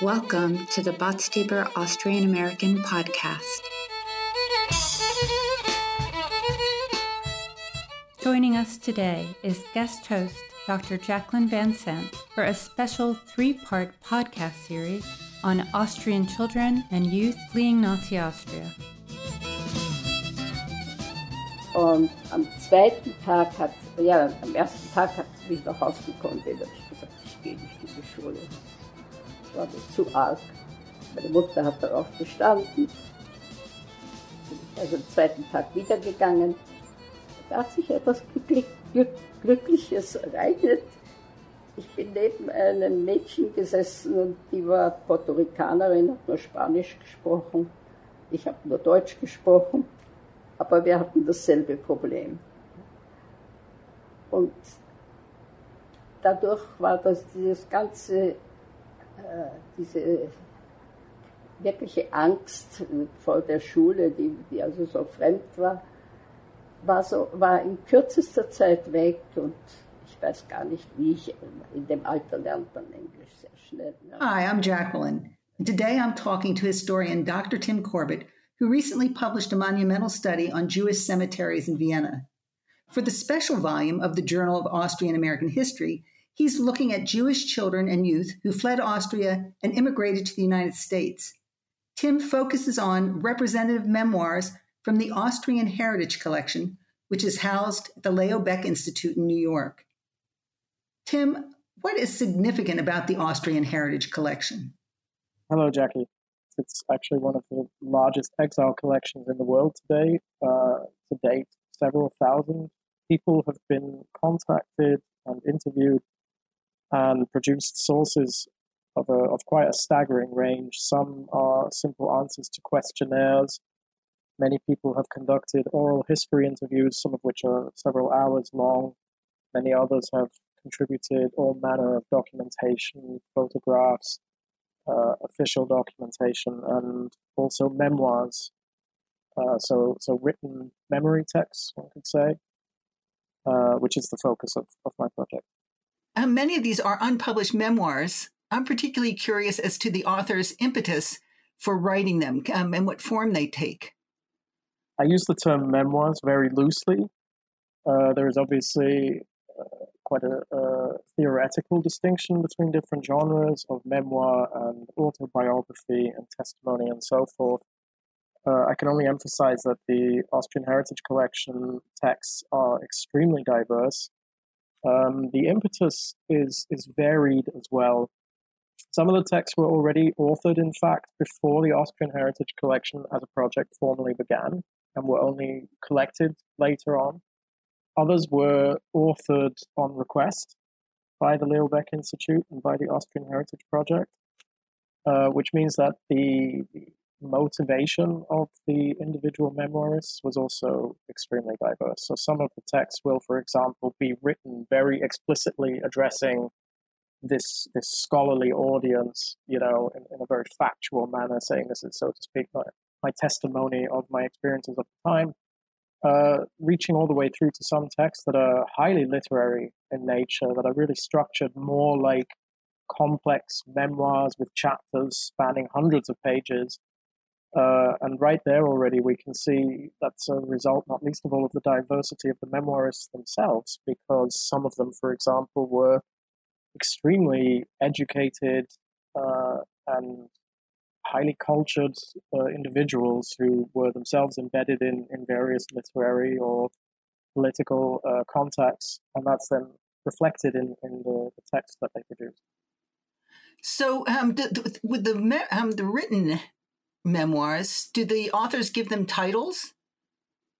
Welcome to the Botstiber Austrian American podcast. Joining us today is guest host Dr. Jacqueline Vansant for a special three part podcast series on Austrian children and youth fleeing Nazi Austria. Und am zweiten Tag hat, ja, am ersten Tag hat mich nach Hause gekommen, da habe ich gesagt, ich gehe nicht in die Schule. Das war mir zu arg. Meine Mutter hat darauf bestanden. Also am zweiten Tag wiedergegangen. Da hat sich etwas glücklich, glück, Glückliches ereignet. Ich bin neben einem Mädchen gesessen und die war Puerto Ricanerin, hat nur Spanisch gesprochen. Ich habe nur Deutsch gesprochen aber wir hatten dasselbe Problem. Und dadurch war das dieses ganze, diese wirkliche Angst vor der Schule, die, die also so fremd war, war, so, war in kürzester Zeit weg und ich weiß gar nicht, wie ich, in dem Alter lernt man Englisch sehr schnell. Ja. Hi, I'm Jacqueline. Today I'm talking to historian Dr. Tim Corbett who recently published a monumental study on Jewish cemeteries in Vienna. For the special volume of the Journal of Austrian American History, he's looking at Jewish children and youth who fled Austria and immigrated to the United States. Tim focuses on representative memoirs from the Austrian Heritage Collection, which is housed at the Leo Baeck Institute in New York. Tim, what is significant about the Austrian Heritage Collection? Hello, Jackie. It's actually one of the largest exile collections in the world today. Uh, to date, several thousand people have been contacted and interviewed and produced sources of, a, of quite a staggering range. Some are simple answers to questionnaires. Many people have conducted oral history interviews, some of which are several hours long. Many others have contributed all manner of documentation, photographs, uh, official documentation and also memoirs. Uh, so, so written memory texts, one could say, uh, which is the focus of, of my project. Um, many of these are unpublished memoirs. I'm particularly curious as to the author's impetus for writing them um, and what form they take. I use the term memoirs very loosely. Uh, there is obviously uh, quite a, a, theoretical distinction between different genres of memoir and autobiography and testimony and so forth. Uh, I can only emphasize that the Austrian Heritage Collection texts are extremely diverse. Um, the impetus is is varied as well. Some of the texts were already authored, in fact, before the Austrian Heritage Collection as a project formally began, and were only collected later on. Others were authored on request by the Leo Baeck Institute and by the Austrian Heritage Project, uh, which means that the, the motivation of the individual memoirists was also extremely diverse. So some of the texts will, for example, be written very explicitly addressing this this scholarly audience, you know, in, in a very factual manner, saying this is, so to speak, my, my testimony of my experiences of the time uh, reaching all the way through to some texts that are highly literary in nature, that are really structured more like complex memoirs with chapters spanning hundreds of pages. Uh, and right there already, we can see that's a result, not least of all, of the diversity of the memoirists themselves, because some of them, for example, were extremely educated uh, and highly cultured uh, individuals who were themselves embedded in, in various literary or political uh, contexts, and that's then reflected in, in the, the text that they produce. So, um, with the um, the written memoirs, do the authors give them titles?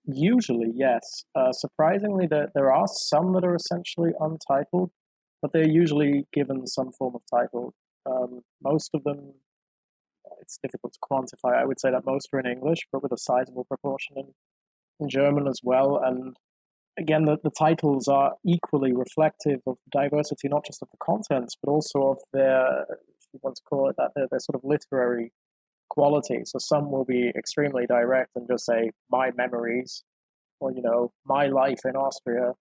Usually, yes. Uh, surprisingly, there, there are some that are essentially untitled, but they're usually given some form of title. Um, most of them it's difficult to quantify. I would say that most are in English, but with a sizable proportion in, in German as well. And again, the, the titles are equally reflective of the diversity, not just of the contents, but also of their, if you want to call it that, their, their sort of literary quality. So some will be extremely direct and just say, my memories, or, you know, my life in Austria.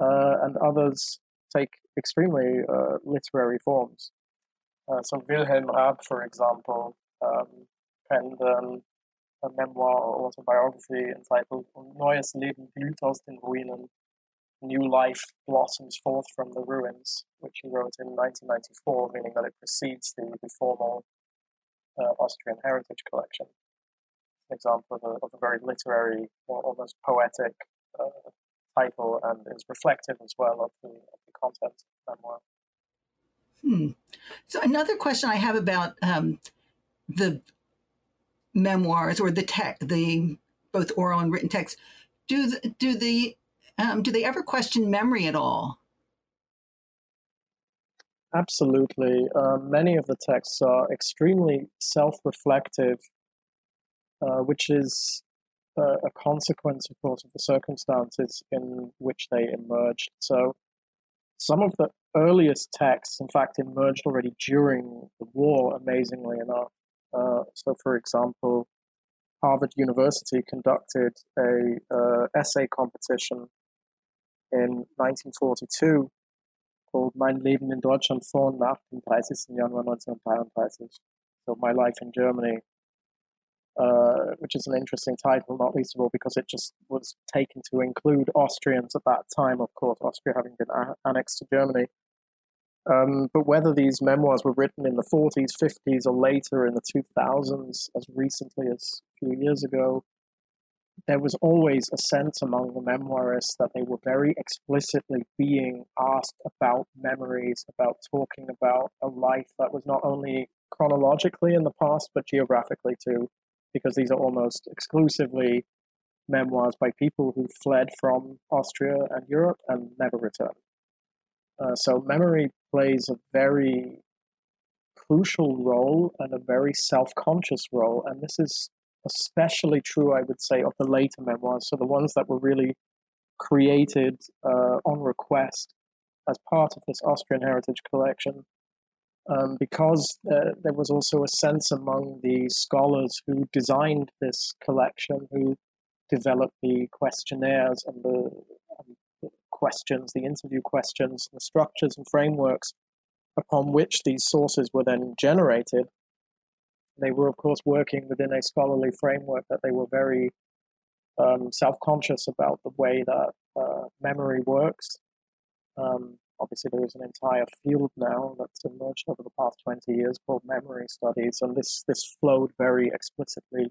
Uh, and others take extremely uh, literary forms. Uh, so Wilhelm Raab, for example, um, penned um, a memoir or autobiography entitled Neues Leben blüht aus den Ruinen, New Life Blossoms Forth from the Ruins, which he wrote in 1994, meaning that it precedes the, the formal uh, Austrian Heritage Collection. An example of a, of a very literary or almost poetic uh, title and is reflective as well of the, of the content of the memoir. Hmm. So another question I have about um, the memoirs or the text, the both oral and written text, do the, do the um, do they ever question memory at all? Absolutely. Uh, many of the texts are extremely self-reflective, uh, which is uh, a consequence, of course, of the circumstances in which they emerged. So, some of the earliest texts, in fact, emerged already during the war, amazingly enough. Uh, so, for example, Harvard University conducted a uh, essay competition in 1942 called Mein Leben in Deutschland vor und nach dem 30. Januar 1933. So, My Life in Germany, uh, which is an interesting title, not least of all because it just was taken to include Austrians at that time, of course, Austria having been annexed to Germany. Um, but whether these memoirs were written in the 40s, 50s, or later in the 2000s, as recently as a few years ago, there was always a sense among the memoirists that they were very explicitly being asked about memories, about talking about a life that was not only chronologically in the past, but geographically too because these are almost exclusively memoirs by people who fled from Austria and Europe and never returned. Uh, so memory plays a very crucial role and a very self-conscious role, and this is especially true, I would say, of the later memoirs. So the ones that were really created uh, on request as part of this Austrian Heritage Collection um, because uh, there was also a sense among the scholars who designed this collection, who developed the questionnaires and the, and the questions, the interview questions, the structures and frameworks upon which these sources were then generated. They were, of course, working within a scholarly framework that they were very um, self conscious about the way that uh, memory works. Um, obviously there is an entire field now that's emerged over the past 20 years called memory studies and this this flowed very explicitly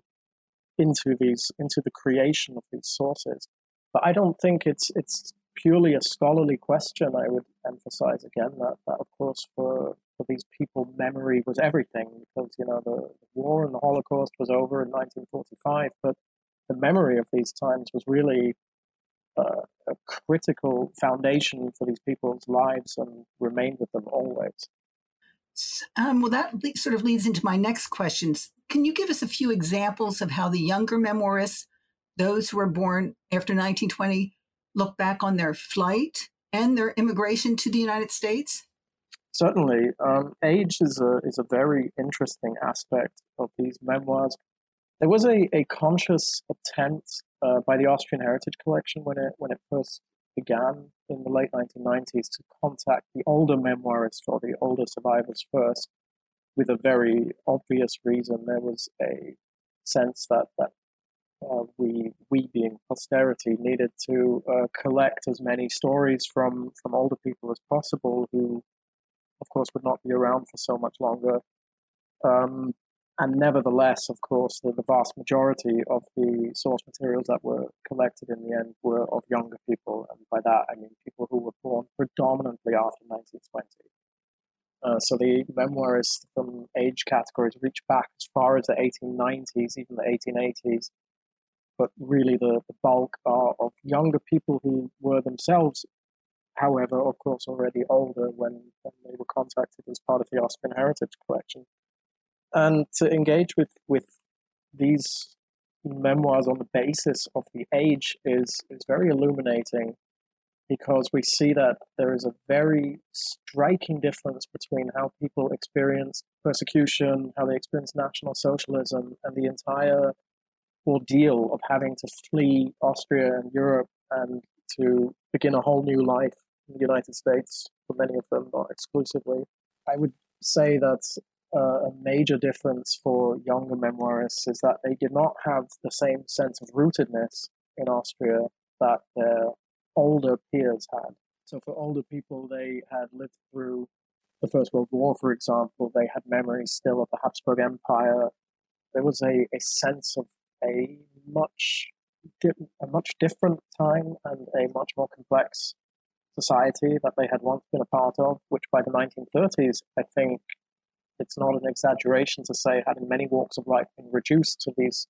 into these into the creation of these sources but i don't think it's it's purely a scholarly question i would emphasize again that, that of course for for these people memory was everything because you know the, the war and the holocaust was over in 1945 but the memory of these times was really uh, a critical foundation for these people's lives and remained with them always. Um, well, that sort of leads into my next questions. Can you give us a few examples of how the younger memoirists, those who were born after 1920, look back on their flight and their immigration to the United States? Certainly. Um, age is a, is a very interesting aspect of these memoirs. There was a, a conscious attempt uh, by the Austrian Heritage Collection when it when it first began in the late 1990s to contact the older memoirists or the older survivors first, with a very obvious reason. There was a sense that that uh, we we being posterity needed to uh, collect as many stories from from older people as possible who of course would not be around for so much longer um, and nevertheless, of course, the, the, vast majority of the source materials that were collected in the end were of younger people. And by that, I mean people who were born predominantly after 1920. Uh, so the memoirists from age categories reach back as far as the 1890s, even the 1880s. But really, the, the bulk are of younger people who were themselves, however, of course, already older when, when they were contacted as part of the Austrian Heritage Collection. And to engage with with these memoirs on the basis of the age is is very illuminating because we see that there is a very striking difference between how people experience persecution, how they experience National Socialism, and the entire ordeal of having to flee Austria and Europe and to begin a whole new life in the United States, for many of them, not exclusively. I would say that uh, a major difference for younger memoirists is that they did not have the same sense of rootedness in Austria that their older peers had. So for older people, they had lived through the First World War, for example. They had memories still of the Habsburg Empire. There was a, a sense of a much a much different time and a much more complex society that they had once been a part of, which by the 1930s, I think it's not an exaggeration to say, had in many walks of life been reduced to these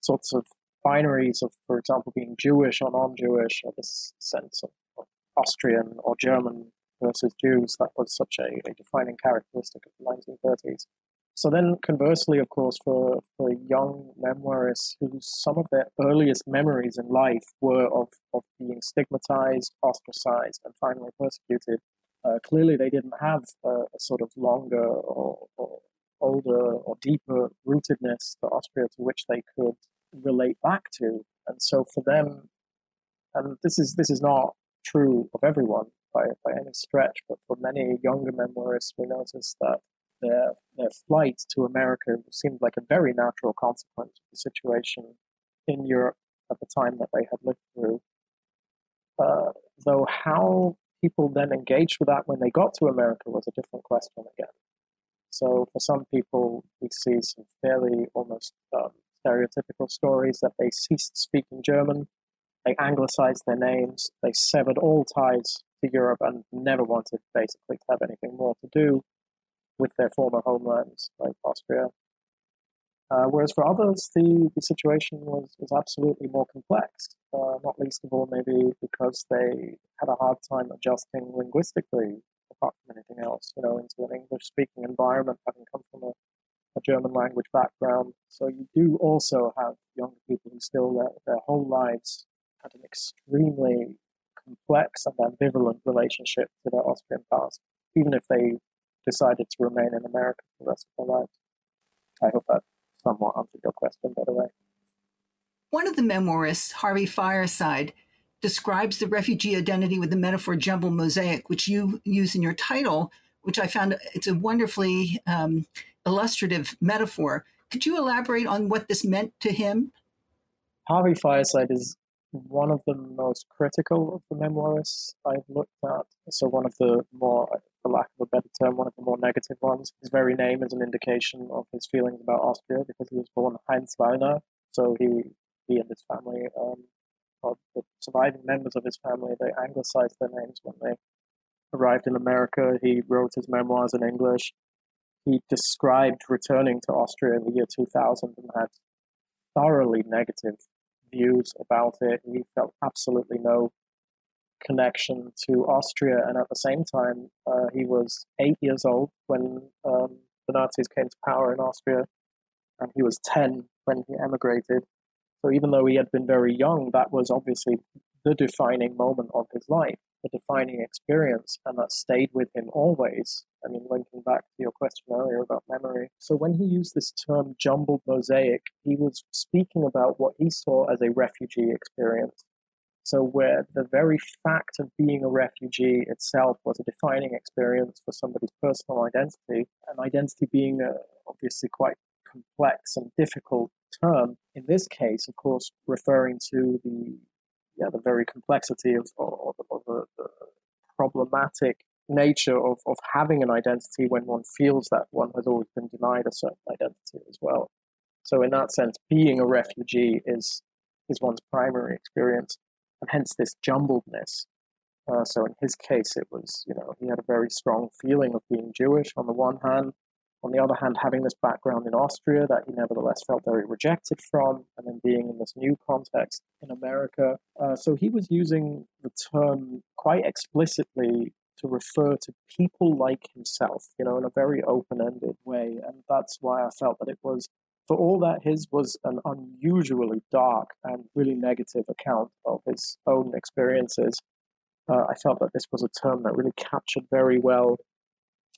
sorts of binaries of, for example, being Jewish or non Jewish, or this sense of, of, Austrian or German versus Jews. That was such a, a defining characteristic of the 1930s. So then, conversely, of course, for, for young memoirists whose some of their earliest memories in life were of, of being stigmatized, ostracized, and finally persecuted, uh, clearly they didn't have a, sort of longer or, or, older or deeper rootedness to Austria to which they could relate back to. And so for them, and this is this is not true of everyone by, by any stretch, but for many younger memoirists, we notice that their, their flight to America seemed like a very natural consequence of the situation in Europe at the time that they had lived through. Uh, though how people then engaged with that when they got to America was a different question again. So for some people, we see some fairly almost um, stereotypical stories that they ceased speaking German, they anglicized their names, they severed all ties to Europe and never wanted basically to have anything more to do with their former homelands like Austria. Uh, whereas for others, the, the situation was, was absolutely more complex, uh, not least of all maybe because they had a hard time adjusting linguistically, apart from anything else, you know, into an English speaking environment, having come from a, a, German language background. So you do also have younger people who still, their, their whole lives, had an extremely complex and ambivalent relationship to their Austrian past, even if they decided to remain in America for the rest of their lives. I hope that somewhat answered your question, by the way. One of the memoirists, Harvey Fireside, describes the refugee identity with the metaphor jumble mosaic, which you use in your title, which I found it's a wonderfully um, illustrative metaphor. Could you elaborate on what this meant to him? Harvey Fireside is one of the most critical of the memoirists I've looked at. So one of the more, for lack of a better term, one of the more negative ones. His very name is an indication of his feelings about Austria because he was born Heinz Wallner. So he, he and his family, um, or the surviving members of his family, they anglicized their names when they arrived in America. He wrote his memoirs in English. He described returning to Austria in the year 2000 and had thoroughly negative views about it. He felt absolutely no connection to Austria, and at the same time, uh, he was eight years old when um, the Nazis came to power in Austria, and he was 10 when he emigrated. So even though he had been very young, that was obviously the defining moment of his life, the defining experience, and that stayed with him always. I mean, linking back to your question earlier about memory. So when he used this term jumbled mosaic, he was speaking about what he saw as a refugee experience. So where the very fact of being a refugee itself was a defining experience for somebody's personal identity, and identity being a, obviously quite complex and difficult term. In this case, of course, referring to the yeah the very complexity of, of, the, the problematic nature of, of having an identity when one feels that one has always been denied a certain identity as well. So in that sense, being a refugee is is one's primary experience, and hence this jumbledness. Uh, so in his case, it was you know he had a very strong feeling of being Jewish on the one hand, on the other hand, having this background in Austria that he nevertheless felt very rejected from, and then being in this new context in America. Uh, so he was using the term quite explicitly to refer to people like himself, you know, in a very open ended way. And that's why I felt that it was, for all that his was an unusually dark and really negative account of his own experiences, uh, I felt that this was a term that really captured very well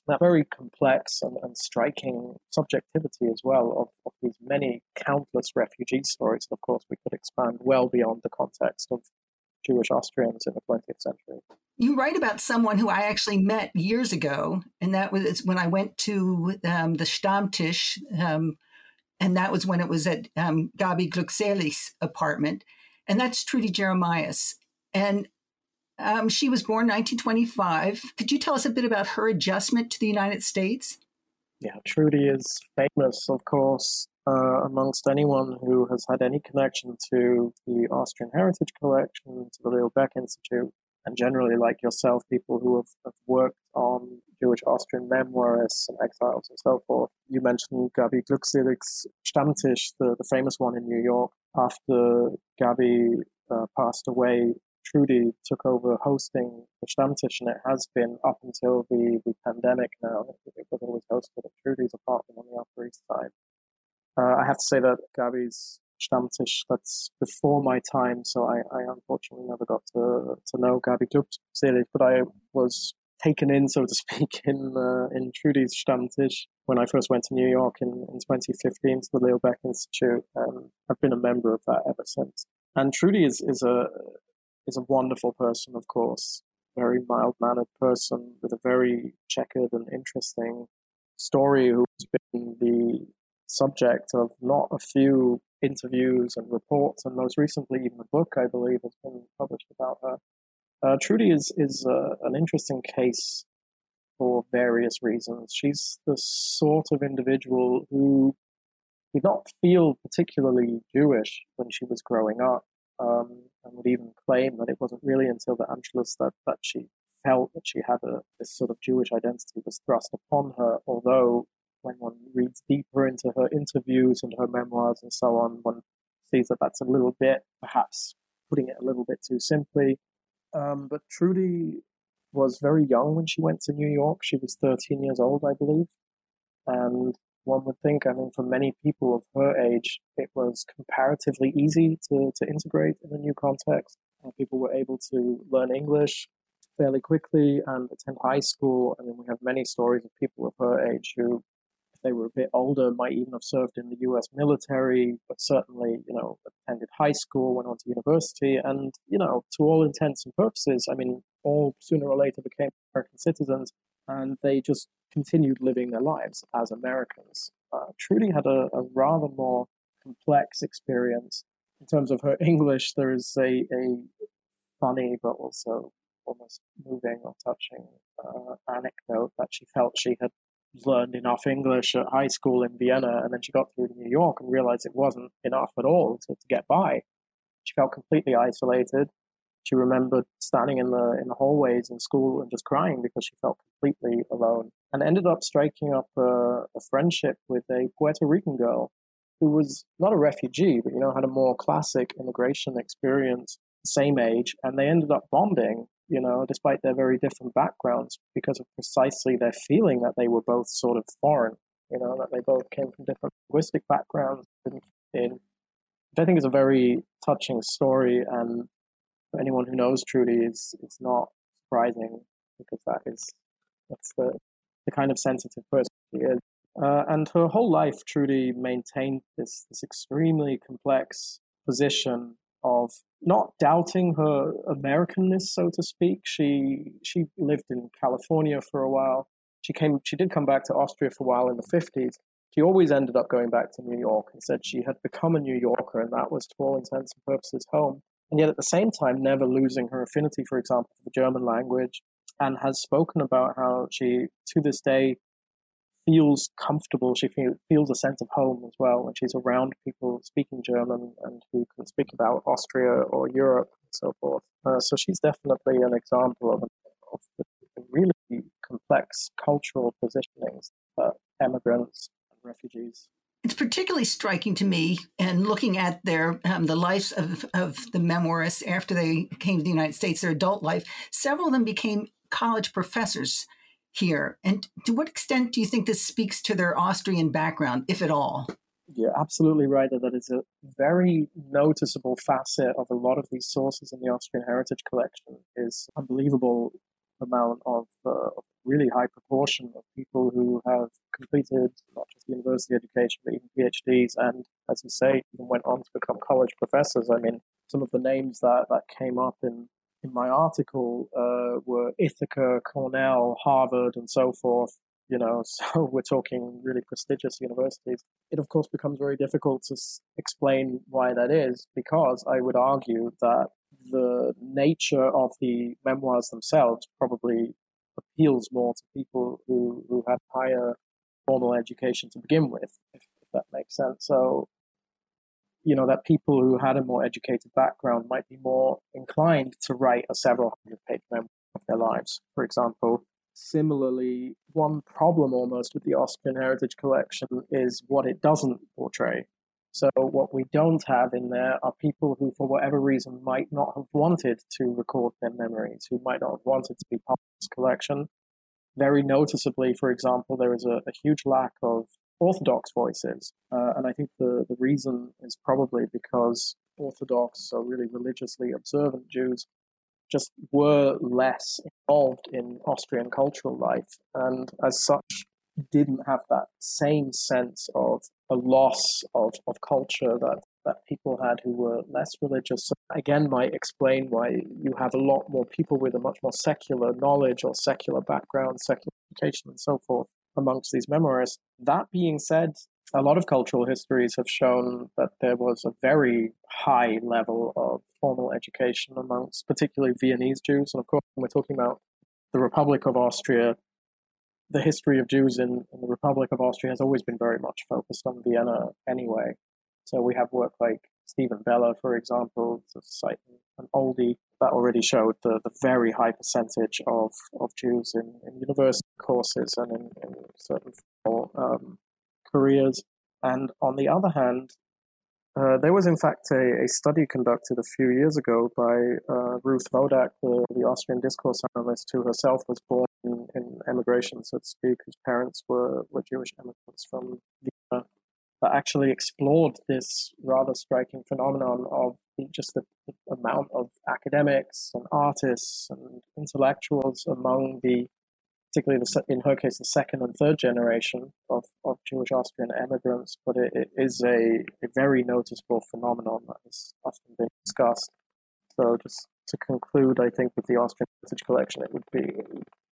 that very complex and, and striking subjectivity as well of, of these many countless refugee stories. And of course, we could expand well beyond the context of Jewish Austrians in the 20th century. You write about someone who I actually met years ago, and that was when I went to um, the Stammtisch, um, and that was when it was at um, Gabi Glückselig's apartment, and that's Trudy Jeremias. And um, she was born 1925. Could you tell us a bit about her adjustment to the United States? Yeah, Trudy is famous, of course, uh, amongst anyone who has had any connection to the Austrian Heritage Collection, to the Leo Baeck Institute, and generally, like yourself, people who have, have worked on Jewish Austrian memoirists and exiles and so forth. You mentioned Gabi Glückselig's Stammtisch, the, the famous one in New York. After Gabi uh, passed away, Trudy took over hosting the Stammtisch, and it has been up until the, the pandemic now. It was always hosted at Trudy's apartment on the Upper East Side. Uh, I have to say that Gabi's Stammtisch, that's before my time, so I, I unfortunately never got to, to know Gabi Glückselig, but I was taken in, so to speak, in uh, in Trudy's Stammtisch when I first went to New York in, in 2015 to the Leo Baeck Institute. and I've been a member of that ever since. And Trudy is, is a is a wonderful person, of course, very mild mannered person with a very checkered and interesting story who's been the subject of not a few interviews and reports, and most recently, even a book, I believe, has been published about her. Uh, Trudy is is uh, an interesting case for various reasons. She's the sort of individual who did not feel particularly Jewish when she was growing up, um, and would even claim that it wasn't really until the Anschluss that, that she felt that she had a this sort of Jewish identity was thrust upon her, although when one reads deeper into her interviews and her memoirs and so on, one sees that that's a little bit, perhaps putting it a little bit too simply. Um, but Trudy was very young when she went to New York. She was 13 years old, I believe. And one would think, I mean, for many people of her age, it was comparatively easy to, to integrate in a new context. Uh, people were able to learn English fairly quickly and attend high school. I mean, we have many stories of people of her age who if they were a bit older, might even have served in the U.S. military, but certainly, you know, attended high school, went on to university, and you know, to all intents and purposes, I mean, all sooner or later became American citizens, and they just continued living their lives as Americans. Uh, Trudy had a, a rather more complex experience in terms of her English. There is a, a funny but also almost moving or touching uh, anecdote that she felt she had learned enough English at high school in Vienna, and then she got through to New York and realized it wasn't enough at all to, to get by. She felt completely isolated. She remembered standing in the in the hallways in school and just crying because she felt completely alone, and ended up striking up a, a friendship with a Puerto Rican girl who was not a refugee, but you know had a more classic immigration experience, same age, and they ended up bonding you know, despite their very different backgrounds, because of precisely their feeling that they were both sort of foreign, you know, that they both came from different linguistic backgrounds, in, which I think is a very touching story. And for anyone who knows Trudy, is it's not surprising because that is that's the the kind of sensitive person she is. Uh, and her whole life, Trudy maintained this this extremely complex position of not doubting her Americanness, so to speak. She she lived in California for a while. She came. She did come back to Austria for a while in the fifties. She always ended up going back to New York and said she had become a New Yorker, and that was, to all intents and purposes, home. And yet, at the same time, never losing her affinity, for example, for the German language, and has spoken about how she, to this day, feels comfortable. She feel, feels a sense of home as well when she's around people speaking German and who can speak about Austria or Europe and so forth. Uh, so she's definitely an example of, of the really complex cultural positionings that immigrants and refugees it's particularly striking to me, and looking at their um, the lives of, of the memoirists after they came to the United States, their adult life. Several of them became college professors here. And to what extent do you think this speaks to their Austrian background, if at all? You're absolutely right that that is a very noticeable facet of a lot of these sources in the Austrian Heritage Collection is unbelievable amount of uh, really high proportion of people who have completed not just university education but even PhDs and, as you say, even went on to become college professors. I mean, some of the names that, that came up in, in my article uh, were Ithaca, Cornell, Harvard, and so forth. You know, so we're talking really prestigious universities. It of course becomes very difficult to s- explain why that is, because I would argue that the nature of the memoirs themselves probably appeals more to people who, who have higher formal education to begin with, if, if that makes sense. So you know, that people who had a more educated background might be more inclined to write a several hundred page memoir of their lives, for example. Similarly, one problem almost with the Austrian Heritage Collection is what it doesn't portray. So, what we don't have in there are people who, for whatever reason, might not have wanted to record their memories, who might not have wanted to be part of this collection. Very noticeably, for example, there is a, a huge lack of Orthodox voices. Uh, and I think the, the reason is probably because Orthodox, so really religiously observant Jews, just were less involved in Austrian cultural life. And as such, didn't have that same sense of a loss of, of culture that, that people had who were less religious. So again, might explain why you have a lot more people with a much more secular knowledge or secular background, secular education, and so forth amongst these memoirists. That being said, a lot of cultural histories have shown that there was a very high level of formal education amongst particularly Viennese Jews. And of course, when we're talking about the Republic of Austria, the history of Jews in, in the Republic of Austria has always been very much focused on Vienna anyway. So we have work like Steven Beller, for example, to cite an oldie that already showed the, the very high percentage of, of Jews in, in university courses and in, in certain um, careers. And on the other hand, uh, there was in fact a, a, study conducted a few years ago by uh, Ruth Wodak, the, the, Austrian discourse analyst, who herself was born in, in emigration, so to speak, whose parents were, were Jewish immigrants from Vienna, that actually explored this rather striking phenomenon of just the, amount of academics and artists and intellectuals among the particularly the, in her case, the second and third generation of, of Jewish Austrian immigrants, but it, it is a, a very noticeable phenomenon that has often been discussed. So, just to conclude, I think with the Austrian Heritage Collection, it would be,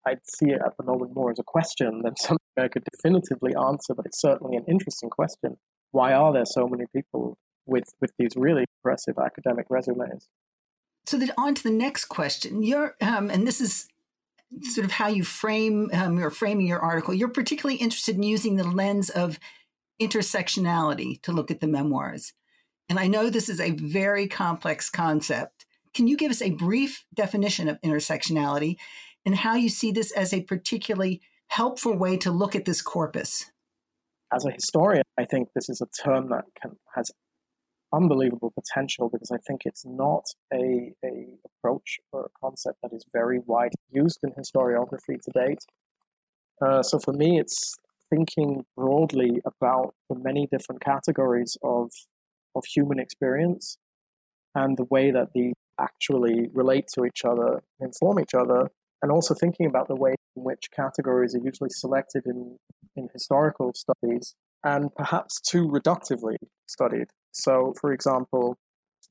I'd see it at the moment more as a question than something I could definitively answer, but it's certainly an interesting question. Why are there so many people with, with these really impressive academic resumes? So, then on to the next question. You're, um, and this is sort of how you frame um, framing your article you're particularly interested in using the lens of intersectionality to look at the memoirs and i know this is a very complex concept can you give us a brief definition of intersectionality and how you see this as a particularly helpful way to look at this corpus as a historian i think this is a term that can, has unbelievable potential because I think it's not a, a approach or a concept that is very widely used in historiography to date. Uh, so for me, it's thinking broadly about the many different categories of of human experience and the way that these actually relate to each other, inform each other, and also thinking about the way in which categories are usually selected in, in historical studies and perhaps too reductively studied. So, for example,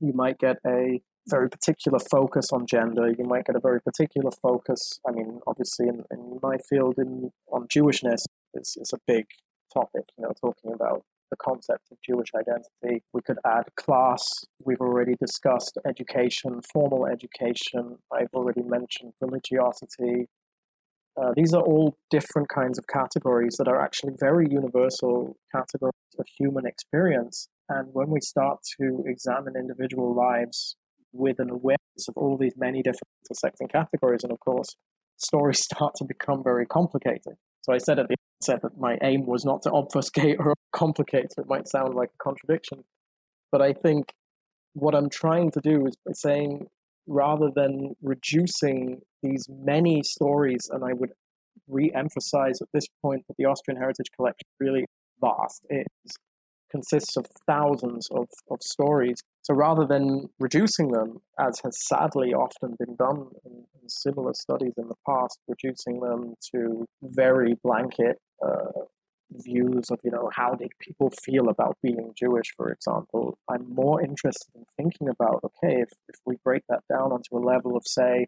you might get a very particular focus on gender. You might get a very particular focus. I mean, obviously, in, in my field, in on Jewishness is, is a big topic. You know, talking about the concept of Jewish identity. We could add class. We've already discussed education, formal education. I've already mentioned religiosity. Uh, these are all different kinds of categories that are actually very universal categories of human experience. And when we start to examine individual lives with an awareness of all these many different intersecting categories, and of course, stories start to become very complicated. So I said at the outset that my aim was not to obfuscate or complicate, so it might sound like a contradiction. But I think what I'm trying to do is by saying rather than reducing these many stories, and I would re emphasize at this point that the Austrian Heritage Collection really vast. It consists of thousands of, of stories. So rather than reducing them, as has sadly often been done in, in similar studies in the past, reducing them to very blanket uh, views of, you know, how did people feel about being Jewish, for example. I'm more interested in thinking about, okay, if, if we break that down onto a level of, say,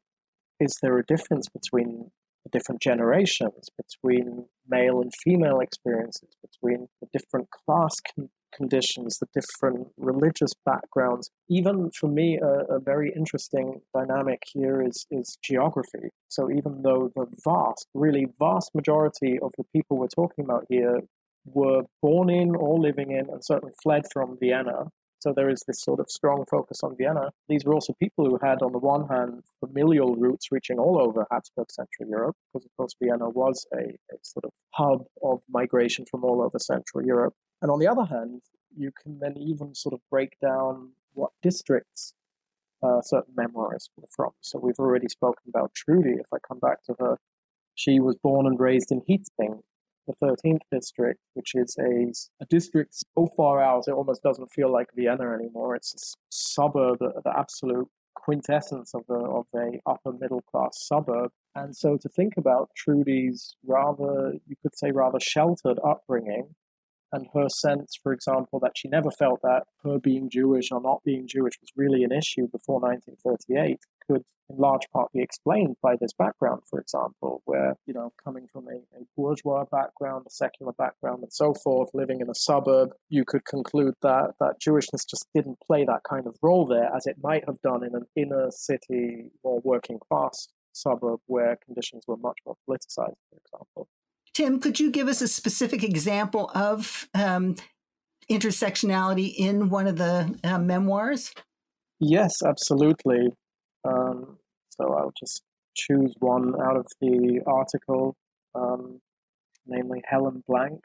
is there a difference between the different generations, between male and female experiences, between the different class con- conditions, the different religious backgrounds. Even for me, a, a, very interesting dynamic here is, is geography. So even though the vast, really vast majority of the people we're talking about here were born in or living in and certainly fled from Vienna, so there is this sort of strong focus on Vienna. These were also people who had, on the one hand, familial roots reaching all over Habsburg Central Europe, because of course Vienna was a, a sort of hub of migration from all over Central Europe. And on the other hand, you can then even sort of break down what districts uh, certain memoirists were from. So we've already spoken about Trudy. If I come back to her, she was born and raised in Hietzing, the 13th district, which is a, a district so far out it almost doesn't feel like Vienna anymore. It's a suburb, the absolute quintessence of, a, of a upper middle class suburb. And so to think about Trudy's rather, you could say, rather sheltered upbringing and her sense, for example, that she never felt that her being Jewish or not being Jewish was really an issue before 1938 could in large part be explained by this background, for example, where, you know, coming from a, a, bourgeois background, a secular background, and so forth, living in a suburb, you could conclude that, that Jewishness just didn't play that kind of role there as it might have done in an inner city or working class suburb where conditions were much more politicized, for example. Tim, could you give us a specific example of um, intersectionality in one of the uh, memoirs? Yes, absolutely. Um, so I'll just choose one out of the article, um, namely Helen Blank,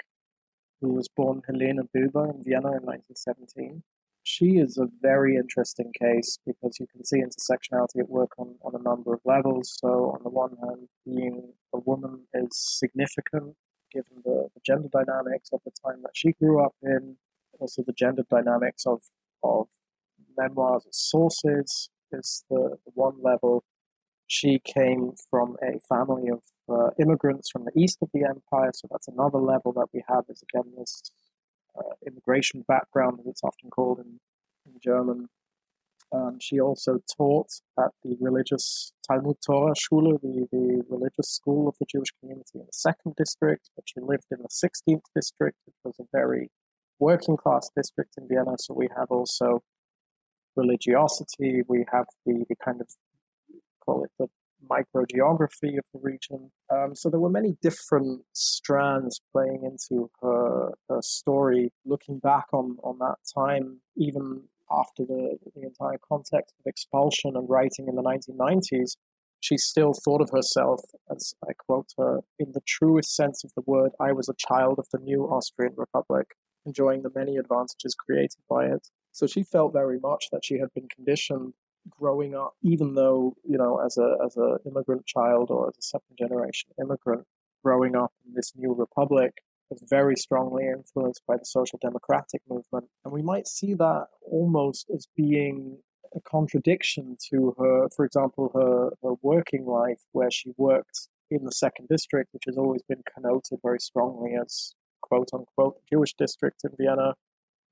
who was born Helena Bilber in Vienna in 1917. She is a very interesting case because you can see intersectionality at work on, on a number of levels. So, on the one hand, being a woman is significant given the, the gender dynamics of the time that she grew up in, also the gender dynamics of, of memoirs as sources, is the, the one level. She came from a family of uh, immigrants from the east of the empire, so that's another level that we have is again this uh, immigration background, as it's often called in, in German. Um, she also taught at the religious Talmud Torah Schule, the, the religious school of the Jewish community in the second district, but she lived in the 16th district, which was a very working class district in Vienna. So we have also religiosity, we have the, the kind of call it the microgeography of the region. Um, so there were many different strands playing into her, her story, looking back on, on that time, even after the, the entire context of expulsion and writing in the 1990s. She still thought of herself, as I quote her, in the truest sense of the word, I was a child of the new Austrian Republic, enjoying the many advantages created by it. So she felt very much that she had been conditioned growing up, even though, you know, as a as an immigrant child or as a second generation immigrant, growing up in this new republic was very strongly influenced by the social democratic movement. And we might see that almost as being a contradiction to her, for example, her, her working life, where she worked in the second district, which has always been connoted very strongly as quote unquote Jewish district in Vienna,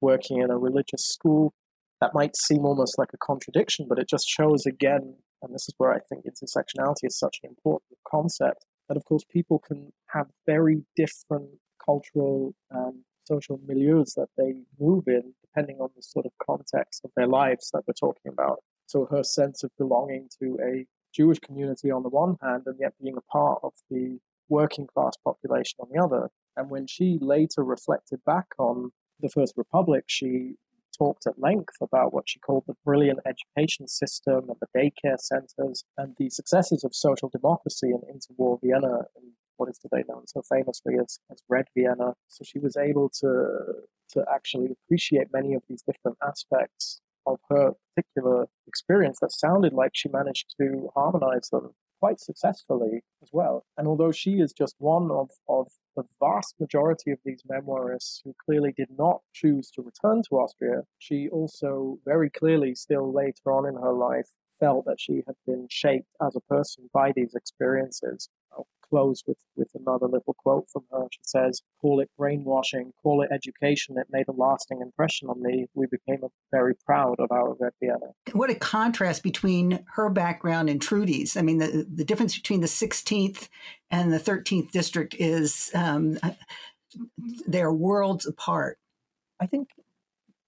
working in a religious school. That might seem almost like a contradiction, but it just shows again, and this is where I think intersectionality is such an important concept, that of course people can have very different cultural and social milieus that they move in, depending on the sort of context of their lives that we're talking about. So her sense of belonging to a Jewish community on the one hand, and yet being a part of the working class population on the other. And when she later reflected back on the First Republic, she talked at length about what she called the brilliant education system and the daycare centers and the successes of social democracy in interwar Vienna and what is today known so famously as, as Red Vienna. So she was able to to actually appreciate many of these different aspects of her particular experience that sounded like she managed to harmonize them quite successfully as well. And although she is just one of, of the vast majority of these memoirists who clearly did not choose to return to Austria, she also very clearly, still later on in her life, felt that she had been shaped as a person by these experiences. Close with, with another little quote from her. She says, Call it brainwashing, call it education. It made a lasting impression on me. We became very proud of our Red Vienna. What a contrast between her background and Trudy's. I mean, the, the difference between the 16th and the 13th district is um, they're worlds apart. I think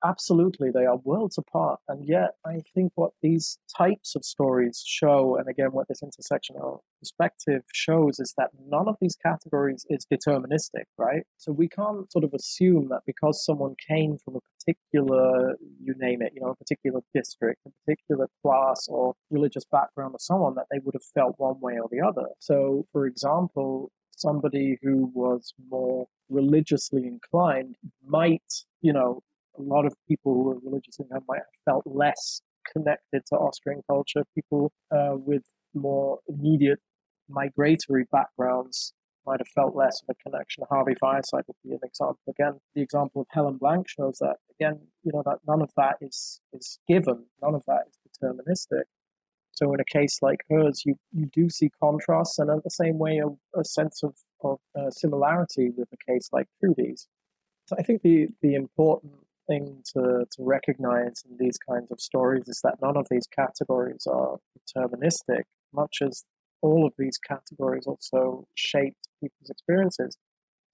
absolutely they are worlds apart and yet i think what these types of stories show and again what this intersectional perspective shows is that none of these categories is deterministic right? So we can't sort of assume that because someone came from a particular you name it you know a particular district a particular class or religious background or so on that they would have felt one way or the other. So for example somebody who was more religiously inclined might you know a lot of people who were religious in might have felt less connected to Austrian culture. People uh, with more immediate migratory backgrounds might have felt less of a connection. Harvey Fireside would be an example. Again, the example of Helen Blank shows that again, you know, that none of that is is given, none of that is deterministic. So in a case like hers, you, you do see contrasts and in the same way a, a sense of, of uh, similarity with a case like Trudy's. So I think the, the important thing to, to recognize in these kinds of stories is that none of these categories are deterministic, much as all of these categories also shaped people's experiences.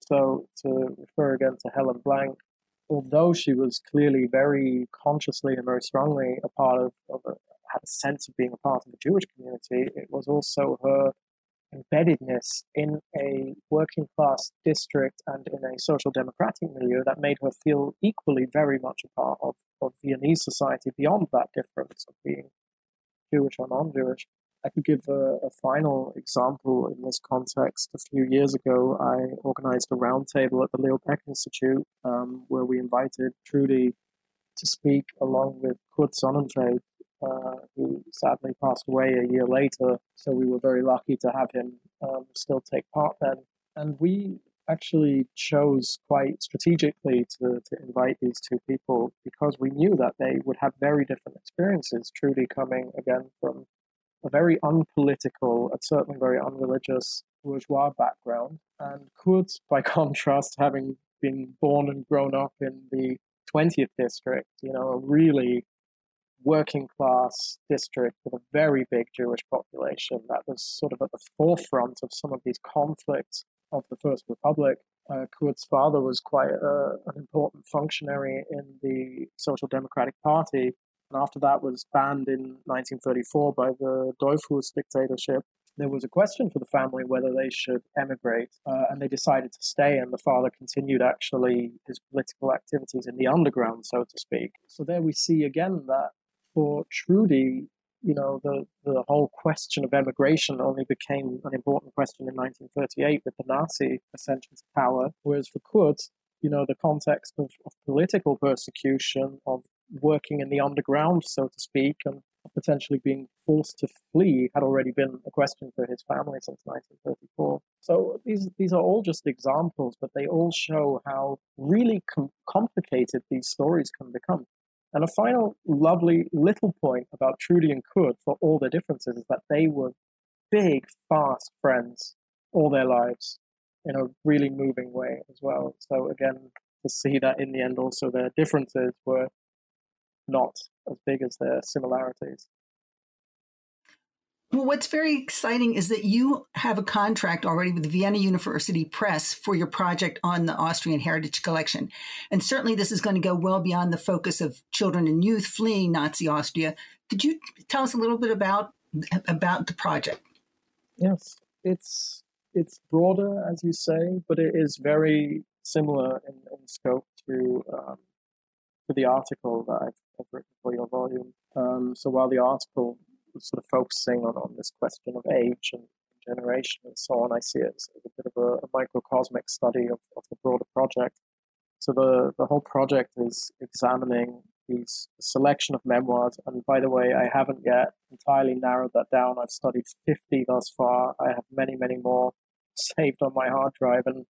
So, to refer again to Helen Blank, although she was clearly very consciously and very strongly a part of, of a, had a sense of being a part of the Jewish community, it was also her embeddedness in a working class district and in a social democratic milieu that made her feel equally very much a part of, of Viennese society beyond that difference of being Jewish or non Jewish. I could give a, a, final example in this context. A few years ago, I organized a roundtable at the Leo Baeck Institute um, where we invited Trudy to speak along with Kurt Sonnenfeld, uh, who sadly passed away a year later. So we were very lucky to have him um, still take part then. And we actually chose quite strategically to, to invite these two people because we knew that they would have very different experiences, Trudy coming again from a very unpolitical and certainly very unreligious bourgeois background. And Kurt, by contrast, having been born and grown up in the 20th district, you know, a really working class district with a very big Jewish population that was sort of at the forefront of some of these conflicts of the First Republic. Uh, Kurt's father was quite a, an important functionary in the Social Democratic Party, and after that was banned in 1934 by the Dollfuss dictatorship. There was a question for the family whether they should emigrate, uh, and they decided to stay. And the father continued actually his political activities in the underground, so to speak. So there we see again that for Trudy, you know, the, the whole question of emigration only became an important question in 1938 with the Nazi ascension to power. Whereas for Kurt, you know, the context of, of political persecution, of working in the underground, so to speak, and potentially being forced to flee had already been a question for his family since 1934. So these these are all just examples, but they all show how really com- complicated these stories can become. And a final lovely little point about Trudy and Kurt for all their differences is that they were big, fast friends all their lives in a really moving way as well. So again, to see that in the end also their differences were not as big as their similarities. Well, what's very exciting is that you have a contract already with the Vienna University Press for your project on the Austrian Heritage Collection. And certainly this is going to go well beyond the focus of children and youth fleeing Nazi Austria. Could you tell us a little bit about about the project? Yes, it's it's broader, as you say, but it is very similar in, in scope to um, to the article that I've, I've written for your volume. Um, so while the article sort of focusing on, on this question of age and generation and so on, I see it as a bit of a, a microcosmic study of, of the broader project. So the, the whole project is examining these selection of memoirs. And by the way, I haven't yet entirely narrowed that down. I've studied 50 thus far. I have many, many more saved on my hard drive. And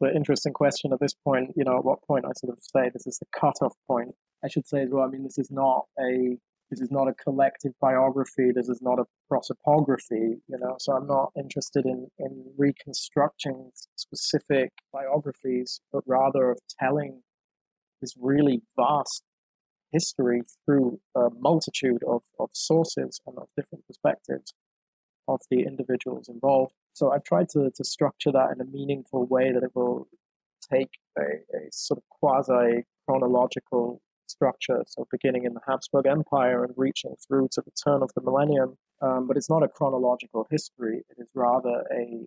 the interesting question at this point, you know, at what point I sort of say this is the cutoff point. I should say as well, I mean, this is not a this is not a collective biography. This is not a prosopography, you know. So I'm not interested in, in reconstructing specific biographies, but rather of telling this really vast history through a multitude of, of sources and of different perspectives of the individuals involved. So I've tried to, to structure that in a meaningful way that it will take a, a sort of quasi chronological structure, so beginning in the Habsburg Empire and reaching through to the turn of the millennium. Um, but it's not a chronological history, it is rather a,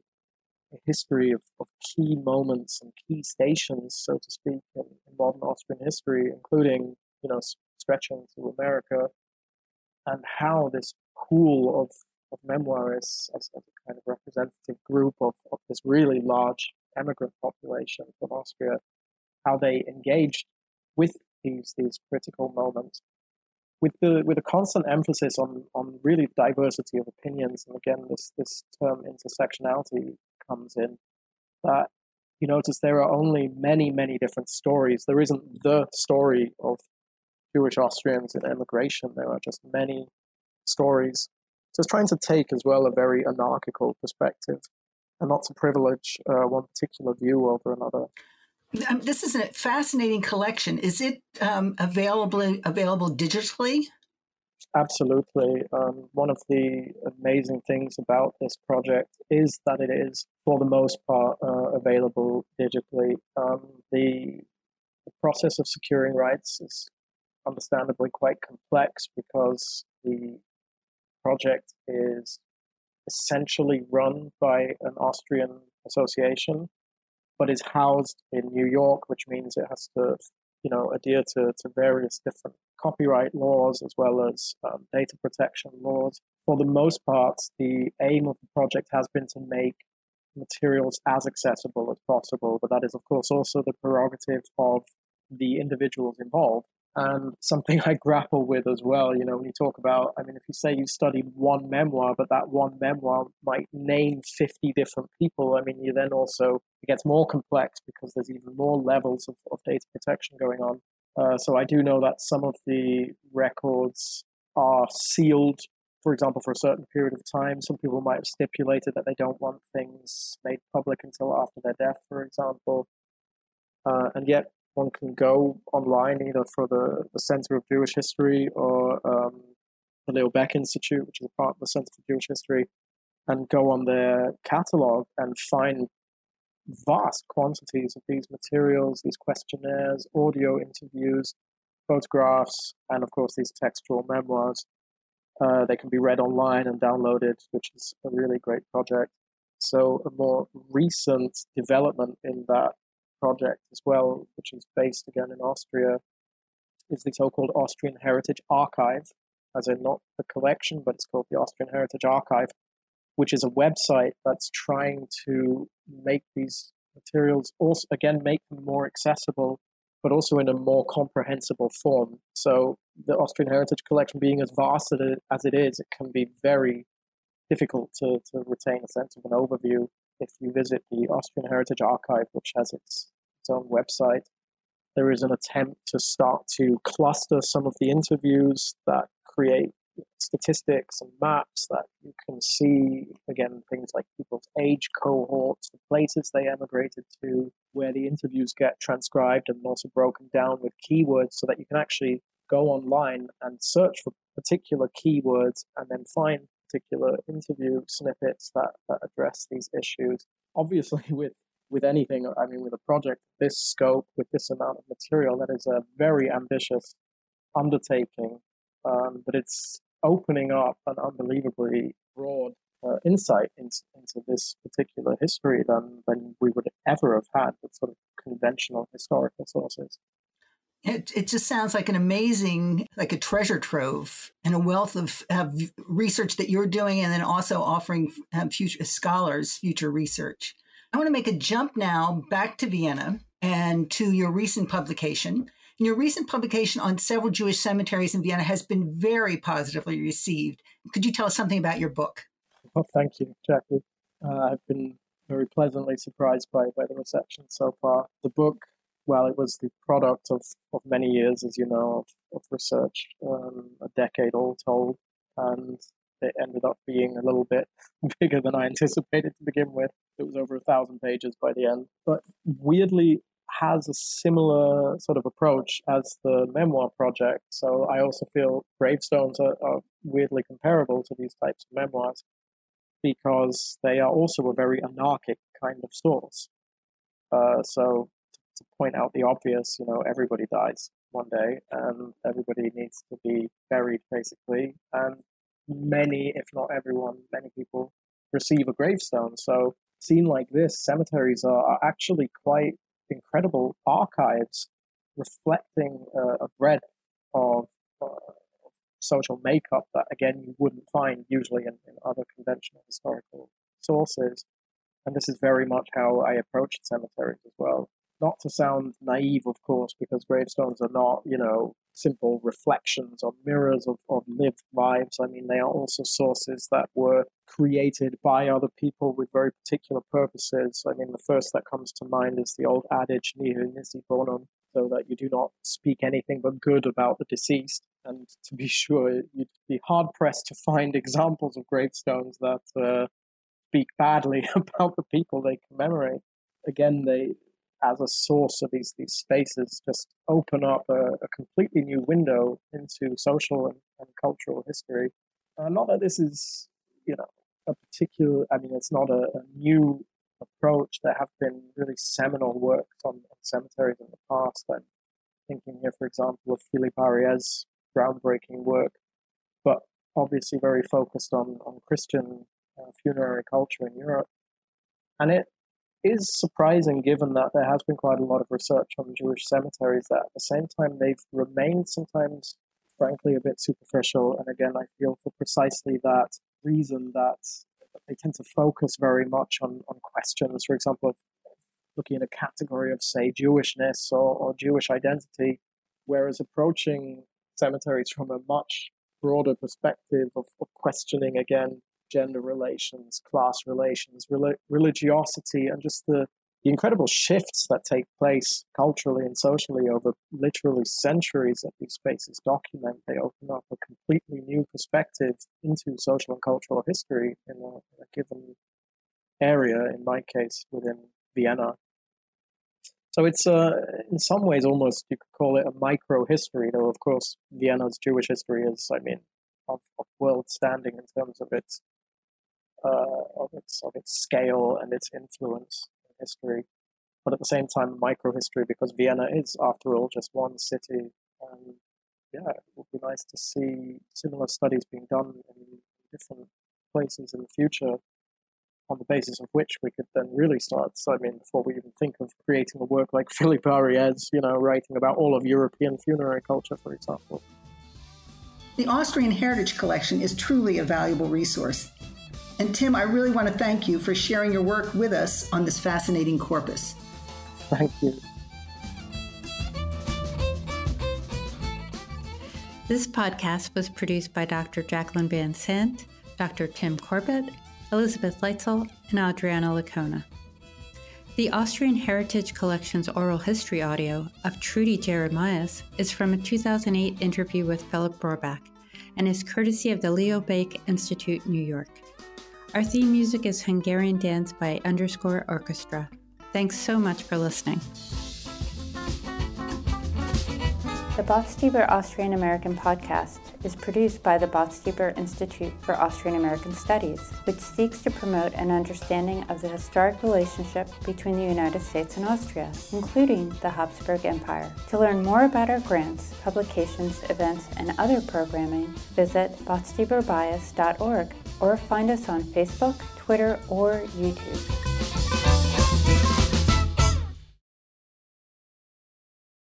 a history of, of, key moments and key stations, so to speak, in, in modern Austrian history, including, you know, stretching to America, and how this pool of, of memoirists as, as a kind of representative group of, of this really large emigrant population from Austria, how they engaged with these these critical moments. With the with a constant emphasis on on really diversity of opinions and again this this term intersectionality comes in that you notice there are only many many different stories. There isn't the story of Jewish Austrians in emigration. There are just many stories. So it's trying to take as well a very anarchical perspective and not to privilege uh, one particular view over another um, this is a fascinating collection. Is it um, available available digitally? Absolutely. Um, one of the amazing things about this project is that it is, for the most part, uh, available digitally. Um, the, the process of securing rights is understandably quite complex because the project is essentially run by an Austrian association but is housed in New York, which means it has to, you know, adhere to, to various different copyright laws as well as um, data protection laws. For the most part, the aim of the project has been to make materials as accessible as possible, but that is, of course, also the prerogative of the individuals involved and something I grapple with as well. You know, when you talk about, I mean, if you say you study one memoir, but that one memoir might name 50 different people, I mean, you then also, it gets more complex because there's even more levels of, of data protection going on. Uh, so I do know that some of the records are sealed, for example, for a certain period of time. Some people might have stipulated that they don't want things made public until after their death, for example. Uh, and yet, one can go online either for the, the Center of Jewish History or um, the Leo Baeck Institute, which is a part of the Center for Jewish History, and go on their catalog and find vast quantities of these materials, these questionnaires, audio interviews, photographs, and of course these textual memoirs. Uh, they can be read online and downloaded, which is a really great project. So, a more recent development in that project as well, which is based again in Austria, is the so-called Austrian Heritage Archive, as in not the collection, but it's called the Austrian Heritage Archive, which is a website that's trying to make these materials also again make them more accessible, but also in a more comprehensible form. So the Austrian Heritage Collection being as vast as it is, it can be very difficult to, to retain a sense of an overview if you visit the Austrian Heritage Archive, which has its, its own website, there is an attempt to start to cluster some of the interviews that create statistics and maps that you can see again things like people's age cohorts the places they emigrated to where the interviews get transcribed and also broken down with keywords so that you can actually go online and search for particular keywords and then find particular interview snippets that, that address these issues. Obviously, with with anything, I mean, with a project this scope, with this amount of material, that is a very ambitious undertaking. Um, but it's opening up an unbelievably broad uh, insight into, into this particular history than, than we would ever have had with sort of conventional historical sources. It, it just sounds like an amazing, like a treasure trove and a wealth of, of research that you're doing, and then also offering um, future scholars future research. I want to make a jump now back to Vienna and to your recent publication. And your recent publication on several Jewish cemeteries in Vienna has been very positively received. Could you tell us something about your book? Well, thank you, Jackie. Uh, I've been very pleasantly surprised by, by the reception so far. The book well, it was the product of, of many years, as you know, of, of research, um, a decade all told, and it ended up being a little bit bigger than I anticipated to begin with. It was over a thousand pages by the end, but weirdly has a similar sort of approach as the memoir project. So I also feel gravestones are, are weirdly comparable to these types of memoirs because they are also a very anarchic kind of source. Uh, so to point out the obvious, you know, everybody dies one day and everybody needs to be buried basically. And many, if not everyone, many people receive a gravestone. So seen like this, cemeteries are, are actually quite incredible archives reflecting uh, a breadth of uh, social makeup that, again, you wouldn't find usually in, in other conventional historical sources. And this is very much how I approach cemeteries as well. Not to sound naive, of course, because gravestones are not, you know, simple reflections or mirrors of, of lived lives. I mean, they are also sources that were created by other people with very particular purposes. I mean, the first that comes to mind is the old adage, nihil nisi bonum, so that you do not speak anything but good about the deceased. And to be sure, you'd be hard pressed to find examples of gravestones that uh, speak badly about the people they commemorate. Again, they, as a source of these these spaces, just open up a, a completely new window into social and, and cultural history. Uh, not that this is, you know, a particular. I mean, it's not a, a new approach. There have been really seminal works on, on cemeteries in the past. I'm thinking here, for example, of Philippe Ariès' groundbreaking work, but obviously very focused on, on Christian uh, funerary culture in Europe. And it is surprising given that there has been quite a lot of research on Jewish cemeteries that at the same time they've remained sometimes, frankly, a bit superficial. And again, I feel for precisely that reason that they tend to focus very much on, on questions, for example, of looking at a category of, say, Jewishness or, or Jewish identity, whereas approaching cemeteries from a much broader perspective of, of questioning, again, gender relations, class relations, religiosity, and just the, the incredible shifts that take place culturally and socially over literally centuries that these spaces document. They open up a completely new perspective into social and cultural history in a, in a given area, in my case, within Vienna. So it's uh, in some ways almost you could call it a micro history, though of course Vienna's Jewish history is, I mean, of, of world standing in terms of its uh, of its of its scale and its influence in history, but at the same time micro history because Vienna is, after all, just one city. And yeah, it would be nice to see similar studies being done in different places in the future, on the basis of which we could then really start. So, I mean, before we even think of creating a work like Philippe Ariès, you know, writing about all of European funerary culture, for example. The Austrian Heritage Collection is truly a valuable resource. And Tim, I really want to thank you for sharing your work with us on this fascinating corpus. Thank you. This podcast was produced by Dr. Jacqueline Vansant, Dr. Tim Corbett, Elizabeth Leitzel, and Adriana Licona. The Austrian Heritage Collection's oral history audio of Trudy Jeremias is from a 2008 interview with Philip Rohrbach and is courtesy of the Leo Baeck Institute, New York. Our theme music is Hungarian Dance by Underscore Orchestra. Thanks so much for listening. The Botstiber Austrian American podcast is produced by the Botstiber Institute for Austrian American Studies, which seeks to promote an understanding of the historic relationship between the United States and Austria, including the Habsburg Empire. To learn more about our grants, publications, events, and other programming, visit botstiberbias.org or find us on Facebook, Twitter, or YouTube.